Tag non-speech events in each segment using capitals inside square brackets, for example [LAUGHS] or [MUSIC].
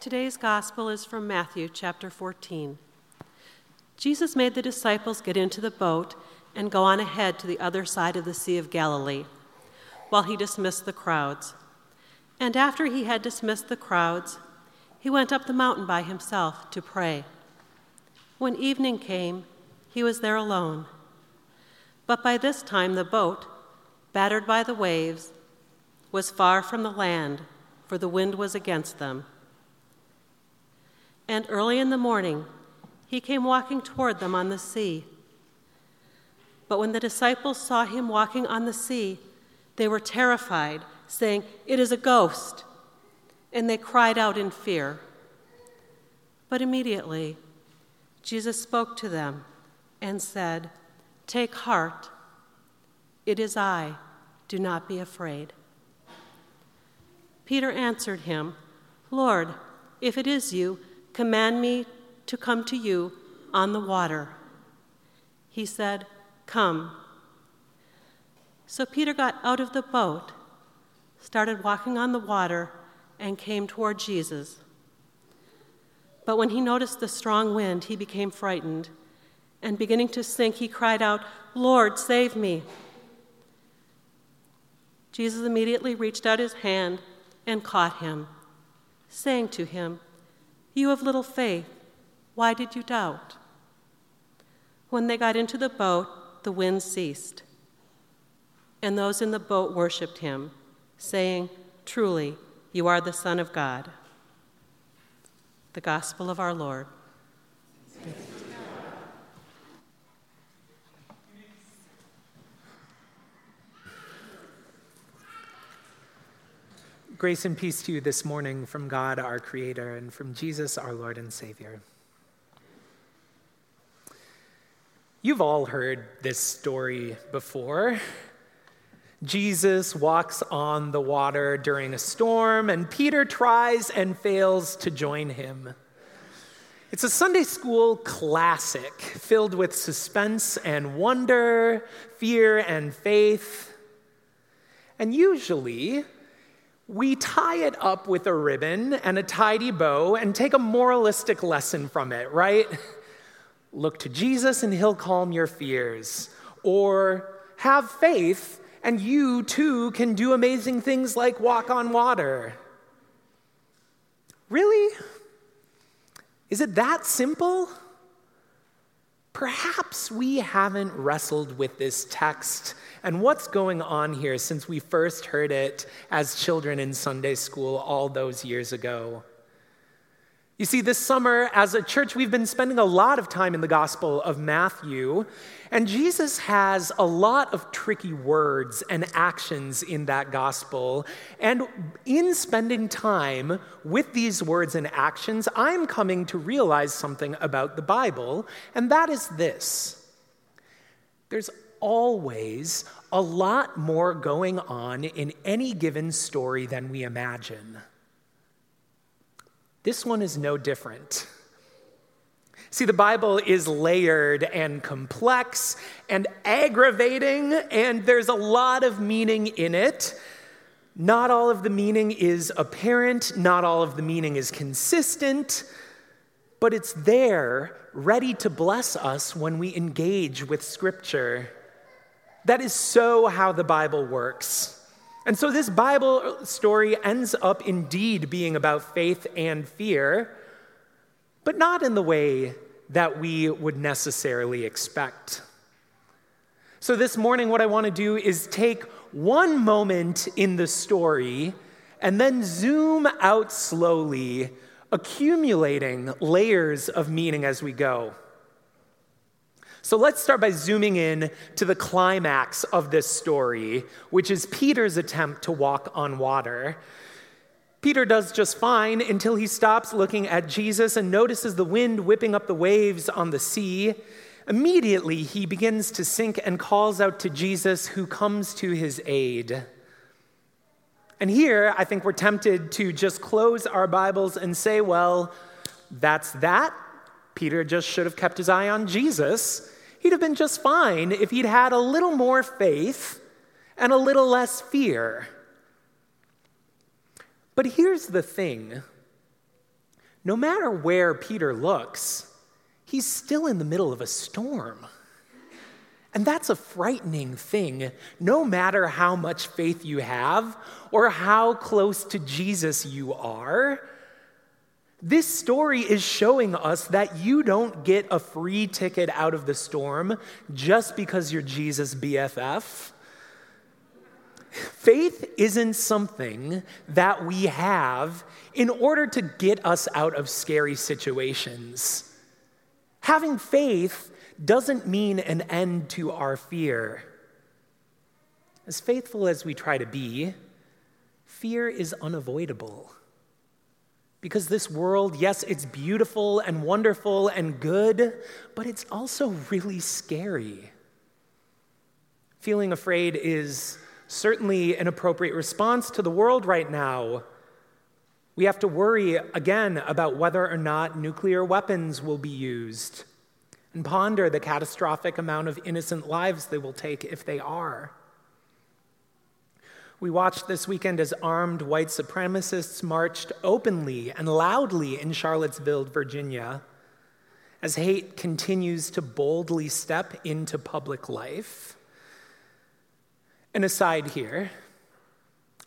Today's gospel is from Matthew chapter 14. Jesus made the disciples get into the boat and go on ahead to the other side of the Sea of Galilee while he dismissed the crowds. And after he had dismissed the crowds, he went up the mountain by himself to pray. When evening came, he was there alone. But by this time the boat, battered by the waves, was far from the land, for the wind was against them. And early in the morning, he came walking toward them on the sea. But when the disciples saw him walking on the sea, they were terrified, saying, It is a ghost. And they cried out in fear. But immediately, Jesus spoke to them and said, Take heart, it is I, do not be afraid. Peter answered him, Lord, if it is you, Command me to come to you on the water. He said, Come. So Peter got out of the boat, started walking on the water, and came toward Jesus. But when he noticed the strong wind, he became frightened, and beginning to sink, he cried out, Lord, save me. Jesus immediately reached out his hand and caught him, saying to him, you have little faith. Why did you doubt? When they got into the boat, the wind ceased. And those in the boat worshiped him, saying, Truly, you are the Son of God. The Gospel of our Lord. Grace and peace to you this morning from God, our Creator, and from Jesus, our Lord and Savior. You've all heard this story before. Jesus walks on the water during a storm, and Peter tries and fails to join him. It's a Sunday school classic filled with suspense and wonder, fear and faith. And usually, we tie it up with a ribbon and a tidy bow and take a moralistic lesson from it, right? [LAUGHS] Look to Jesus and he'll calm your fears. Or have faith and you too can do amazing things like walk on water. Really? Is it that simple? Perhaps we haven't wrestled with this text and what's going on here since we first heard it as children in Sunday school all those years ago. You see, this summer, as a church, we've been spending a lot of time in the Gospel of Matthew, and Jesus has a lot of tricky words and actions in that Gospel. And in spending time with these words and actions, I'm coming to realize something about the Bible, and that is this there's always a lot more going on in any given story than we imagine. This one is no different. See, the Bible is layered and complex and aggravating, and there's a lot of meaning in it. Not all of the meaning is apparent, not all of the meaning is consistent, but it's there, ready to bless us when we engage with Scripture. That is so how the Bible works. And so this Bible story ends up indeed being about faith and fear, but not in the way that we would necessarily expect. So this morning, what I want to do is take one moment in the story and then zoom out slowly, accumulating layers of meaning as we go. So let's start by zooming in to the climax of this story, which is Peter's attempt to walk on water. Peter does just fine until he stops looking at Jesus and notices the wind whipping up the waves on the sea. Immediately, he begins to sink and calls out to Jesus, who comes to his aid. And here, I think we're tempted to just close our Bibles and say, well, that's that. Peter just should have kept his eye on Jesus. He'd have been just fine if he'd had a little more faith and a little less fear. But here's the thing no matter where Peter looks, he's still in the middle of a storm. And that's a frightening thing, no matter how much faith you have or how close to Jesus you are. This story is showing us that you don't get a free ticket out of the storm just because you're Jesus' BFF. Faith isn't something that we have in order to get us out of scary situations. Having faith doesn't mean an end to our fear. As faithful as we try to be, fear is unavoidable. Because this world, yes, it's beautiful and wonderful and good, but it's also really scary. Feeling afraid is certainly an appropriate response to the world right now. We have to worry again about whether or not nuclear weapons will be used and ponder the catastrophic amount of innocent lives they will take if they are. We watched this weekend as armed white supremacists marched openly and loudly in Charlottesville, Virginia, as hate continues to boldly step into public life. An aside here.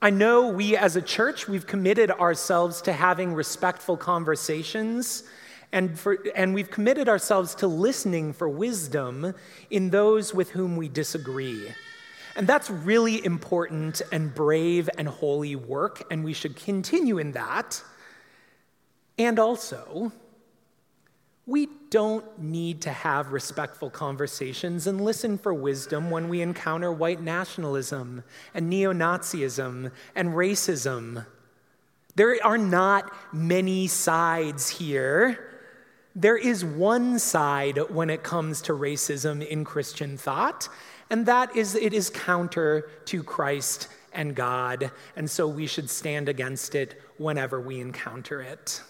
I know we as a church, we've committed ourselves to having respectful conversations, and, for, and we've committed ourselves to listening for wisdom in those with whom we disagree. And that's really important and brave and holy work, and we should continue in that. And also, we don't need to have respectful conversations and listen for wisdom when we encounter white nationalism and neo Nazism and racism. There are not many sides here. There is one side when it comes to racism in Christian thought, and that is it is counter to Christ and God, and so we should stand against it whenever we encounter it.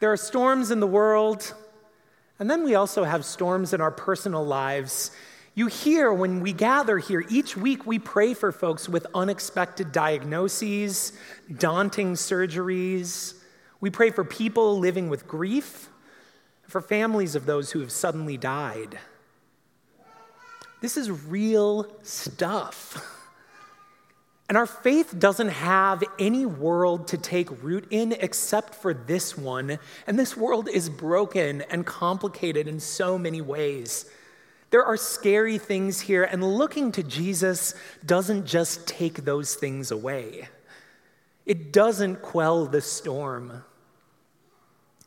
There are storms in the world, and then we also have storms in our personal lives. You hear when we gather here, each week we pray for folks with unexpected diagnoses, daunting surgeries. We pray for people living with grief, for families of those who have suddenly died. This is real stuff. And our faith doesn't have any world to take root in except for this one. And this world is broken and complicated in so many ways. There are scary things here, and looking to Jesus doesn't just take those things away, it doesn't quell the storm.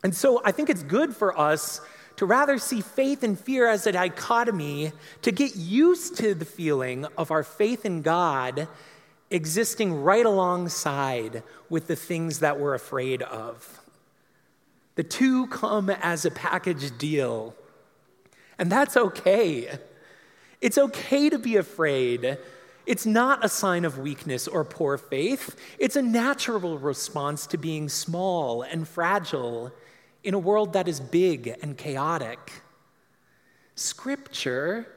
And so I think it's good for us to rather see faith and fear as a dichotomy, to get used to the feeling of our faith in God existing right alongside with the things that we're afraid of. The two come as a package deal, and that's okay. It's okay to be afraid. It's not a sign of weakness or poor faith. It's a natural response to being small and fragile in a world that is big and chaotic. Scripture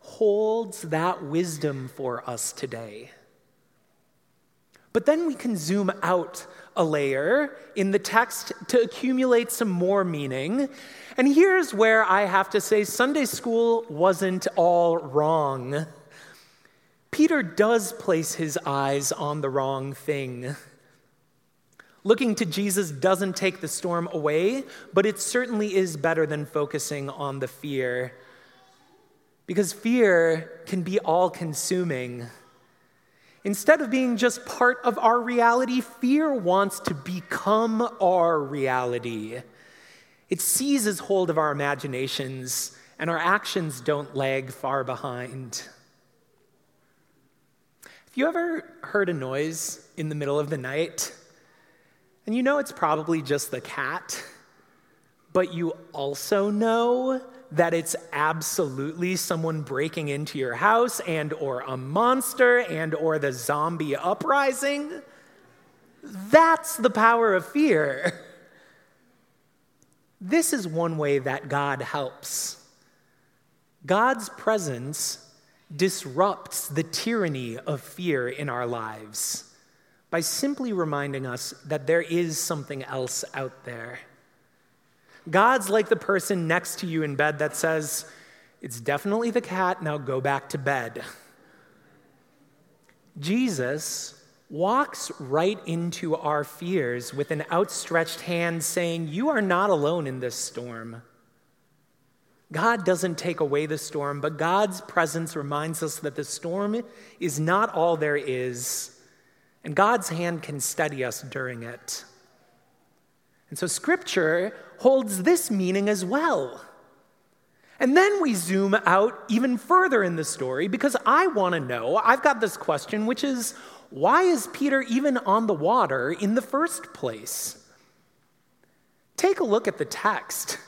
holds that wisdom for us today. But then we can zoom out a layer in the text to accumulate some more meaning. And here's where I have to say Sunday school wasn't all wrong. Peter does place his eyes on the wrong thing. Looking to Jesus doesn't take the storm away, but it certainly is better than focusing on the fear. Because fear can be all consuming. Instead of being just part of our reality, fear wants to become our reality. It seizes hold of our imaginations, and our actions don't lag far behind. Have you ever heard a noise in the middle of the night? And you know it's probably just the cat, but you also know that it's absolutely someone breaking into your house and or a monster and or the zombie uprising. That's the power of fear. This is one way that God helps. God's presence disrupts the tyranny of fear in our lives by simply reminding us that there is something else out there. God's like the person next to you in bed that says, It's definitely the cat, now go back to bed. Jesus walks right into our fears with an outstretched hand, saying, You are not alone in this storm. God doesn't take away the storm, but God's presence reminds us that the storm is not all there is, and God's hand can steady us during it. And so, Scripture holds this meaning as well. And then we zoom out even further in the story because I want to know. I've got this question, which is why is Peter even on the water in the first place? Take a look at the text.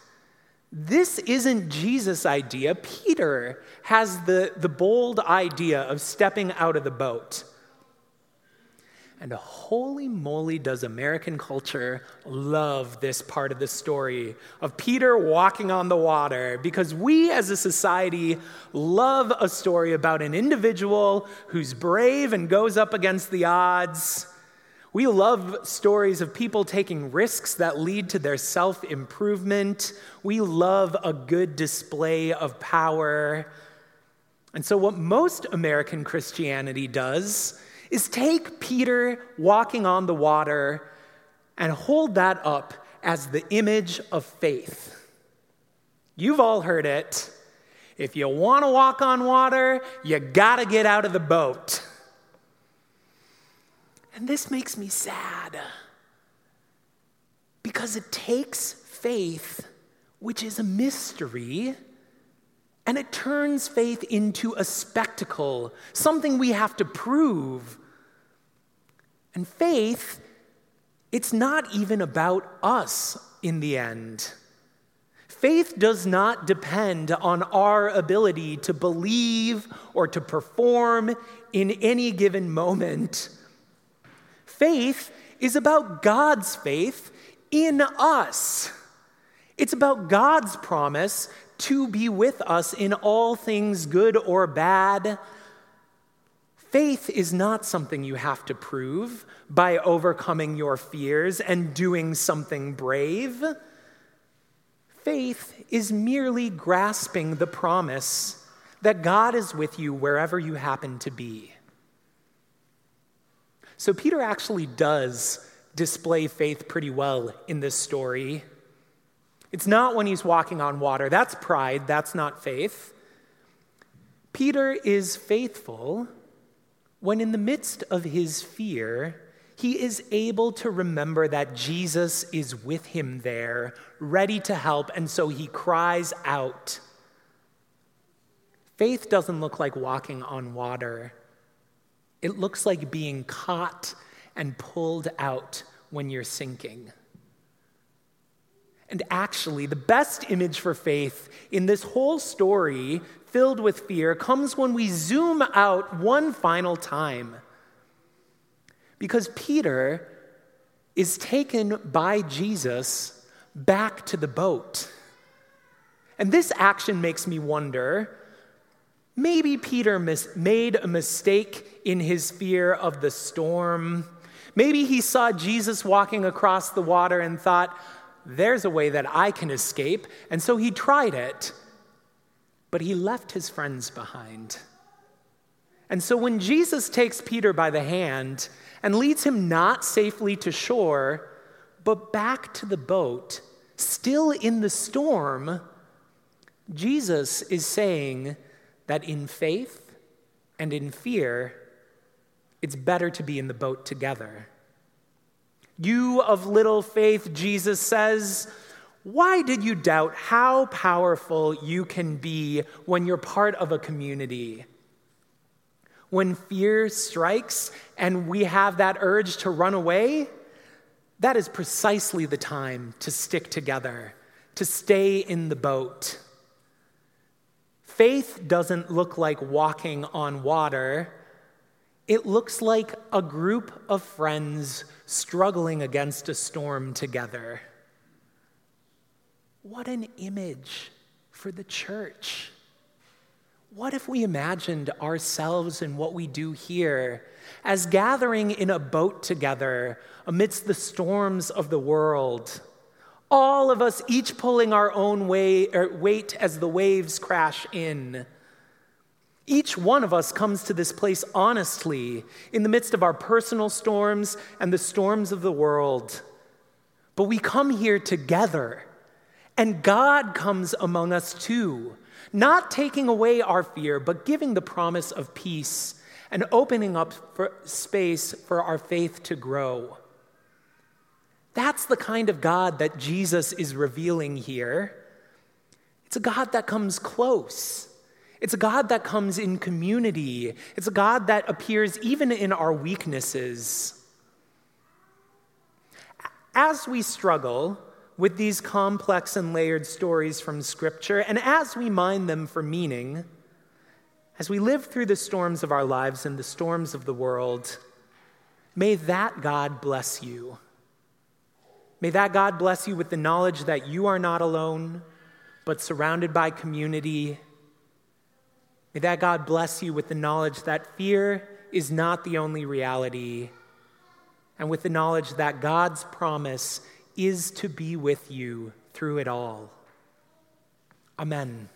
This isn't Jesus' idea. Peter has the, the bold idea of stepping out of the boat. And holy moly, does American culture love this part of the story of Peter walking on the water because we as a society love a story about an individual who's brave and goes up against the odds. We love stories of people taking risks that lead to their self improvement. We love a good display of power. And so, what most American Christianity does is take Peter walking on the water and hold that up as the image of faith. You've all heard it. If you want to walk on water, you got to get out of the boat. And this makes me sad because it takes faith, which is a mystery, and it turns faith into a spectacle, something we have to prove, and faith, it's not even about us in the end. Faith does not depend on our ability to believe or to perform in any given moment. Faith is about God's faith in us. It's about God's promise to be with us in all things good or bad, Faith is not something you have to prove by overcoming your fears and doing something brave. Faith is merely grasping the promise that God is with you wherever you happen to be. So, Peter actually does display faith pretty well in this story. It's not when he's walking on water, that's pride, that's not faith. Peter is faithful when in the midst of his fear, he is able to remember that Jesus is with him there, ready to help, and so he cries out. Faith doesn't look like walking on water, it looks like being caught and pulled out when you're sinking. And actually, the best image for faith in this whole story filled with fear comes when we zoom out one final time. Because Peter is taken by Jesus back to the boat. And this action makes me wonder maybe Peter mis- made a mistake in his fear of the storm. Maybe he saw Jesus walking across the water and thought, there's a way that I can escape. And so he tried it but he left his friends behind. And so when Jesus takes Peter by the hand and leads him not safely to shore, but back to the boat, still in the storm, Jesus is saying that in faith and in fear, it's better to be in the boat together. You of little faith, Jesus says, why did you doubt how powerful you can be when you're part of a community? When fear strikes and we have that urge to run away, that is precisely the time to stick together, to stay in the boat. Faith doesn't look like walking on water. It looks like a group of friends struggling against a storm together. What an image for the church. what if we imagined ourselves and what we do here as gathering in a boat together amidst the storms of the world? All of us each pulling our own way, er, weight as the waves crash in. Each one of us comes to this place honestly in the midst of our personal storms and the storms of the world. But we come here together, and God comes among us too not taking away our fear, but giving the promise of peace and opening up for space for our faith to grow. That's the kind of God that Jesus is revealing here. It's a God that comes close. It's a God that comes in community. It's a God that appears even in our weaknesses. As we struggle with these complex and layered stories from Scripture, and as we mine them for meaning, as we live through the storms of our lives and the storms of the world, may that God bless you. May that God bless you with the knowledge that you are not alone, but surrounded by community. May that God bless you with the knowledge that fear is not the only reality, and with the knowledge that God's promise is to be with you through it all. Amen.